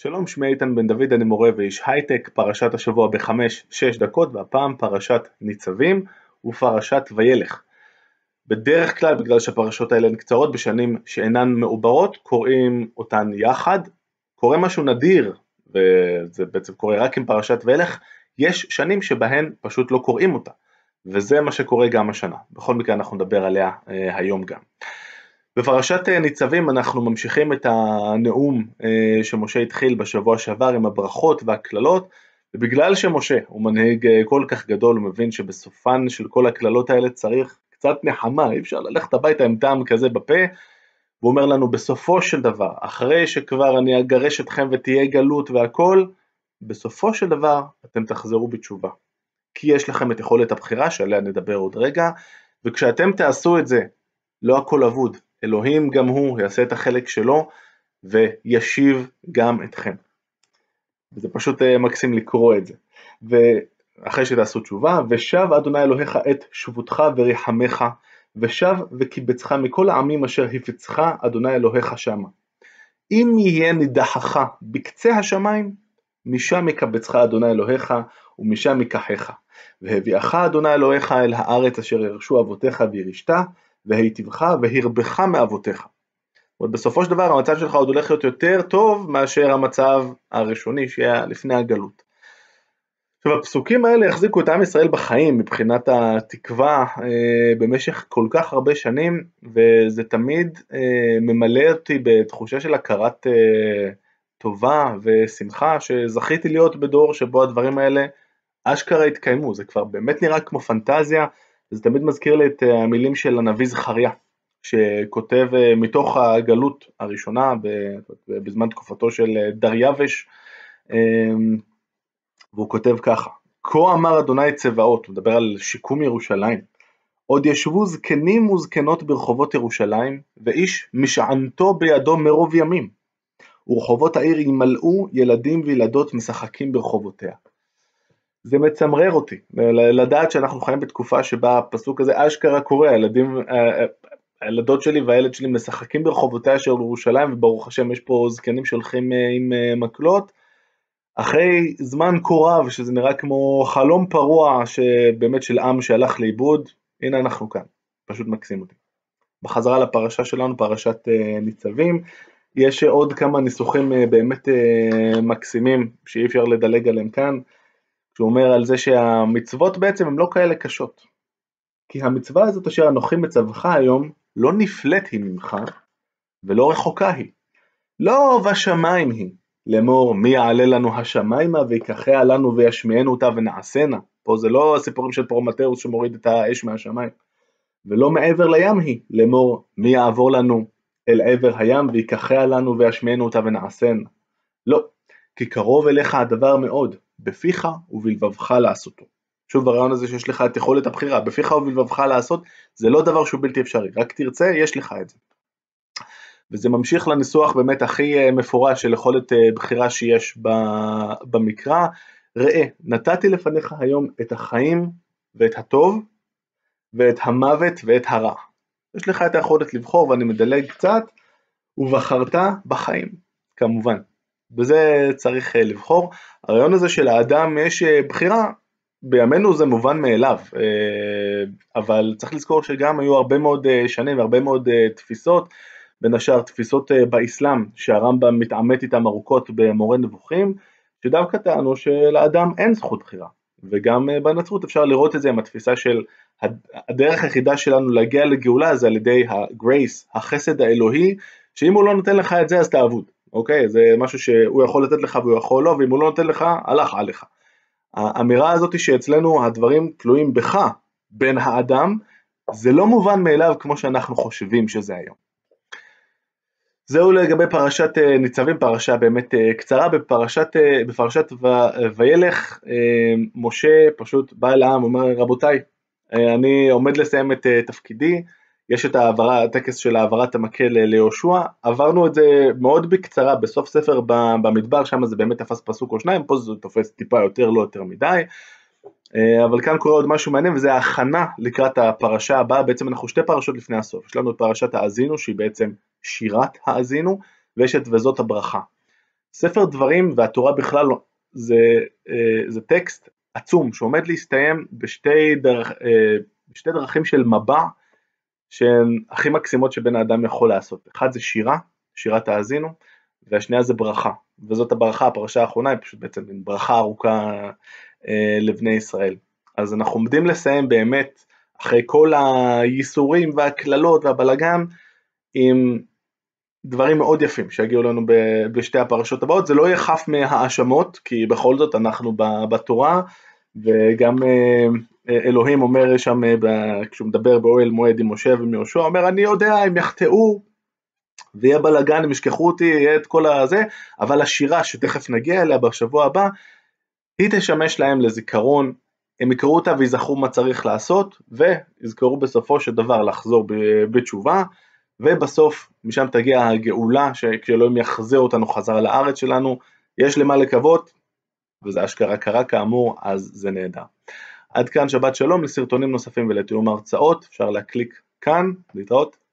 שלום, שמי איתן בן דוד, אני מורה ואיש הייטק, פרשת השבוע בחמש-שש דקות, והפעם פרשת ניצבים ופרשת וילך. בדרך כלל, בגלל שהפרשות האלה הן קצרות בשנים שאינן מעוברות, קוראים אותן יחד. קורה משהו נדיר, וזה בעצם קורה רק עם פרשת וילך, יש שנים שבהן פשוט לא קוראים אותה, וזה מה שקורה גם השנה. בכל מקרה אנחנו נדבר עליה אה, היום גם. בפרשת אה, ניצבים אנחנו ממשיכים את הנאום אה, שמשה התחיל בשבוע שעבר עם הברכות והקללות ובגלל שמשה הוא מנהיג אה, כל כך גדול הוא מבין שבסופן של כל הקללות האלה צריך קצת נחמה, אי אפשר ללכת הביתה עם טעם כזה בפה והוא אומר לנו בסופו של דבר, אחרי שכבר אני אגרש אתכם ותהיה גלות והכל, בסופו של דבר אתם תחזרו בתשובה. כי יש לכם את יכולת הבחירה שעליה נדבר עוד רגע, וכשאתם תעשו את זה, לא הכל אבוד, אלוהים גם הוא יעשה את החלק שלו וישיב גם אתכם. וזה פשוט אה, מקסים לקרוא את זה. ואחרי שתעשו תשובה, ושב אדוני אלוהיך את שבותך וריחמך, ושב וקיבצך מכל העמים אשר הפצך אדוני אלוהיך שמה. אם יהיה נידחך בקצה השמיים, משם יקבצך אדוני אלוהיך ומשם ייקחך. והביאך אדוני אלוהיך אל הארץ אשר ירשו אבותיך וירשתה, והיטיבך והרבך מאבותיך. זאת אומרת, בסופו של דבר המצב שלך עוד הולך להיות יותר טוב מאשר המצב הראשוני שהיה לפני הגלות. עכשיו הפסוקים האלה יחזיקו את עם ישראל בחיים מבחינת התקווה אה, במשך כל כך הרבה שנים וזה תמיד אה, ממלא אותי בתחושה של הכרת אה, טובה ושמחה שזכיתי להיות בדור שבו הדברים האלה אשכרה התקיימו, זה כבר באמת נראה כמו פנטזיה זה תמיד מזכיר לי את אה, המילים של הנביא זכריה, שכותב אה, מתוך הגלות הראשונה בזמן תקופתו של אה, דריווש, אמ, והוא כותב ככה: כה אמר אדוני צבאות, הוא מדבר על שיקום ירושלים, עוד ישבו זקנים וזקנות ברחובות ירושלים, ואיש משענתו בידו מרוב ימים, ורחובות העיר ימלאו ילדים וילדות משחקים ברחובותיה. זה מצמרר אותי, לדעת שאנחנו חיים בתקופה שבה הפסוק הזה אשכרה קורה, הילדים, אה, אה, הילדות שלי והילד שלי משחקים ברחובותיה של ירושלים וברוך השם יש פה זקנים שהולכים אה, עם מקלות, אחרי זמן כה רב שזה נראה כמו חלום פרוע שבאמת של עם שהלך לאיבוד, הנה אנחנו כאן, פשוט מקסים אותי. בחזרה לפרשה שלנו, פרשת ניצבים, יש עוד כמה ניסוחים באמת מקסימים שאי אפשר לדלג עליהם כאן. שהוא אומר על זה שהמצוות בעצם הן לא כאלה קשות. כי המצווה הזאת אשר אנוכי מצווך היום, לא נפלאת היא ממך, ולא רחוקה היא. לא בשמיים היא, לאמור מי יעלה לנו השמיימה ויקחה לנו וישמיענו אותה ונעשנה. פה זה לא הסיפורים של פרומטאוס שמוריד את האש מהשמיים. ולא מעבר לים היא, לאמור מי יעבור לנו אל עבר הים ויקחיה לנו וישמיענו אותה ונעשנה. לא, כי קרוב אליך הדבר מאוד, בפיך ובלבבך לעשותו. שוב הרעיון הזה שיש לך את יכולת הבחירה, בפיך ובלבבך לעשות, זה לא דבר שהוא בלתי אפשרי, רק תרצה, יש לך את זה. וזה ממשיך לניסוח באמת הכי אה, מפורש של יכולת אה, בחירה שיש במקרא. ראה, נתתי לפניך היום את החיים ואת הטוב, ואת המוות ואת הרע. יש לך את היכולת לבחור, ואני מדלג קצת, ובחרת בחיים, כמובן. בזה צריך אה, לבחור. הרעיון הזה שלאדם יש אה, בחירה, בימינו זה מובן מאליו, אה, אבל צריך לזכור שגם היו הרבה מאוד שנים והרבה מאוד תפיסות, בין השאר תפיסות באסלאם שהרמב"ם מתעמת איתם ארוכות במורה נבוכים, שדווקא טענו שלאדם אין זכות בחירה, וגם בנצרות אפשר לראות את זה עם התפיסה של הדרך היחידה שלנו להגיע לגאולה זה על ידי הגרייס, החסד האלוהי, שאם הוא לא נותן לך את זה אז אתה אבוד. אוקיי? זה משהו שהוא יכול לתת לך והוא יכול לא, ואם הוא לא נותן לך, הלך עליך. האמירה הזאת שאצלנו הדברים תלויים בך, בין האדם, זה לא מובן מאליו כמו שאנחנו חושבים שזה היום. זהו לגבי פרשת אה, ניצבים, פרשה באמת אה, קצרה, בפרשת, אה, בפרשת ו, וילך משה פשוט בא אל העם, אומר רבותיי, אני עומד לסיים את תפקידי, יש את העברה, הטקס של העברת המקל ליהושע, עברנו את זה מאוד בקצרה בסוף ספר במדבר, שם זה באמת תפס פסוק או שניים, פה זה תופס טיפה יותר, לא יותר מדי, אה, אבל כאן קורה עוד משהו מעניין וזה ההכנה לקראת הפרשה הבאה, בעצם אנחנו שתי פרשות לפני הסוף, יש לנו את פרשת האזינו שהיא בעצם שירת האזינו, ויש את וזאת הברכה. ספר דברים והתורה בכלל לא, זה, זה טקסט עצום שעומד להסתיים בשתי, דרך, בשתי דרכים של מבע שהן הכי מקסימות שבן האדם יכול לעשות. אחד זה שירה, שירת האזינו, והשנייה זה ברכה, וזאת הברכה, הפרשה האחרונה היא פשוט בעצם ברכה ארוכה אה, לבני ישראל. אז אנחנו עומדים לסיים באמת, אחרי כל הייסורים והקללות והבלגן, עם דברים מאוד יפים שיגיעו לנו בשתי הפרשות הבאות, זה לא יהיה חף מהאשמות, כי בכל זאת אנחנו בתורה, וגם אה, אלוהים אומר שם, אה, כשהוא מדבר באוהל מועד עם משה ועם יהושע, אומר אני יודע הם יחטאו ויהיה בלאגן, הם ישכחו אותי, יהיה את כל הזה, אבל השירה שתכף נגיע אליה בשבוע הבא, היא תשמש להם לזיכרון, הם יקראו אותה ויזכרו מה צריך לעשות, ויזכרו בסופו של דבר לחזור בתשובה, ובסוף משם תגיע הגאולה, שכשאלוהים יחזיר אותנו חזרה לארץ שלנו, יש למה לקוות, וזה אשכרה קרה כאמור, אז זה נהדר. עד כאן שבת שלום, לסרטונים נוספים ולתיאום הרצאות, אפשר להקליק כאן, להתראות.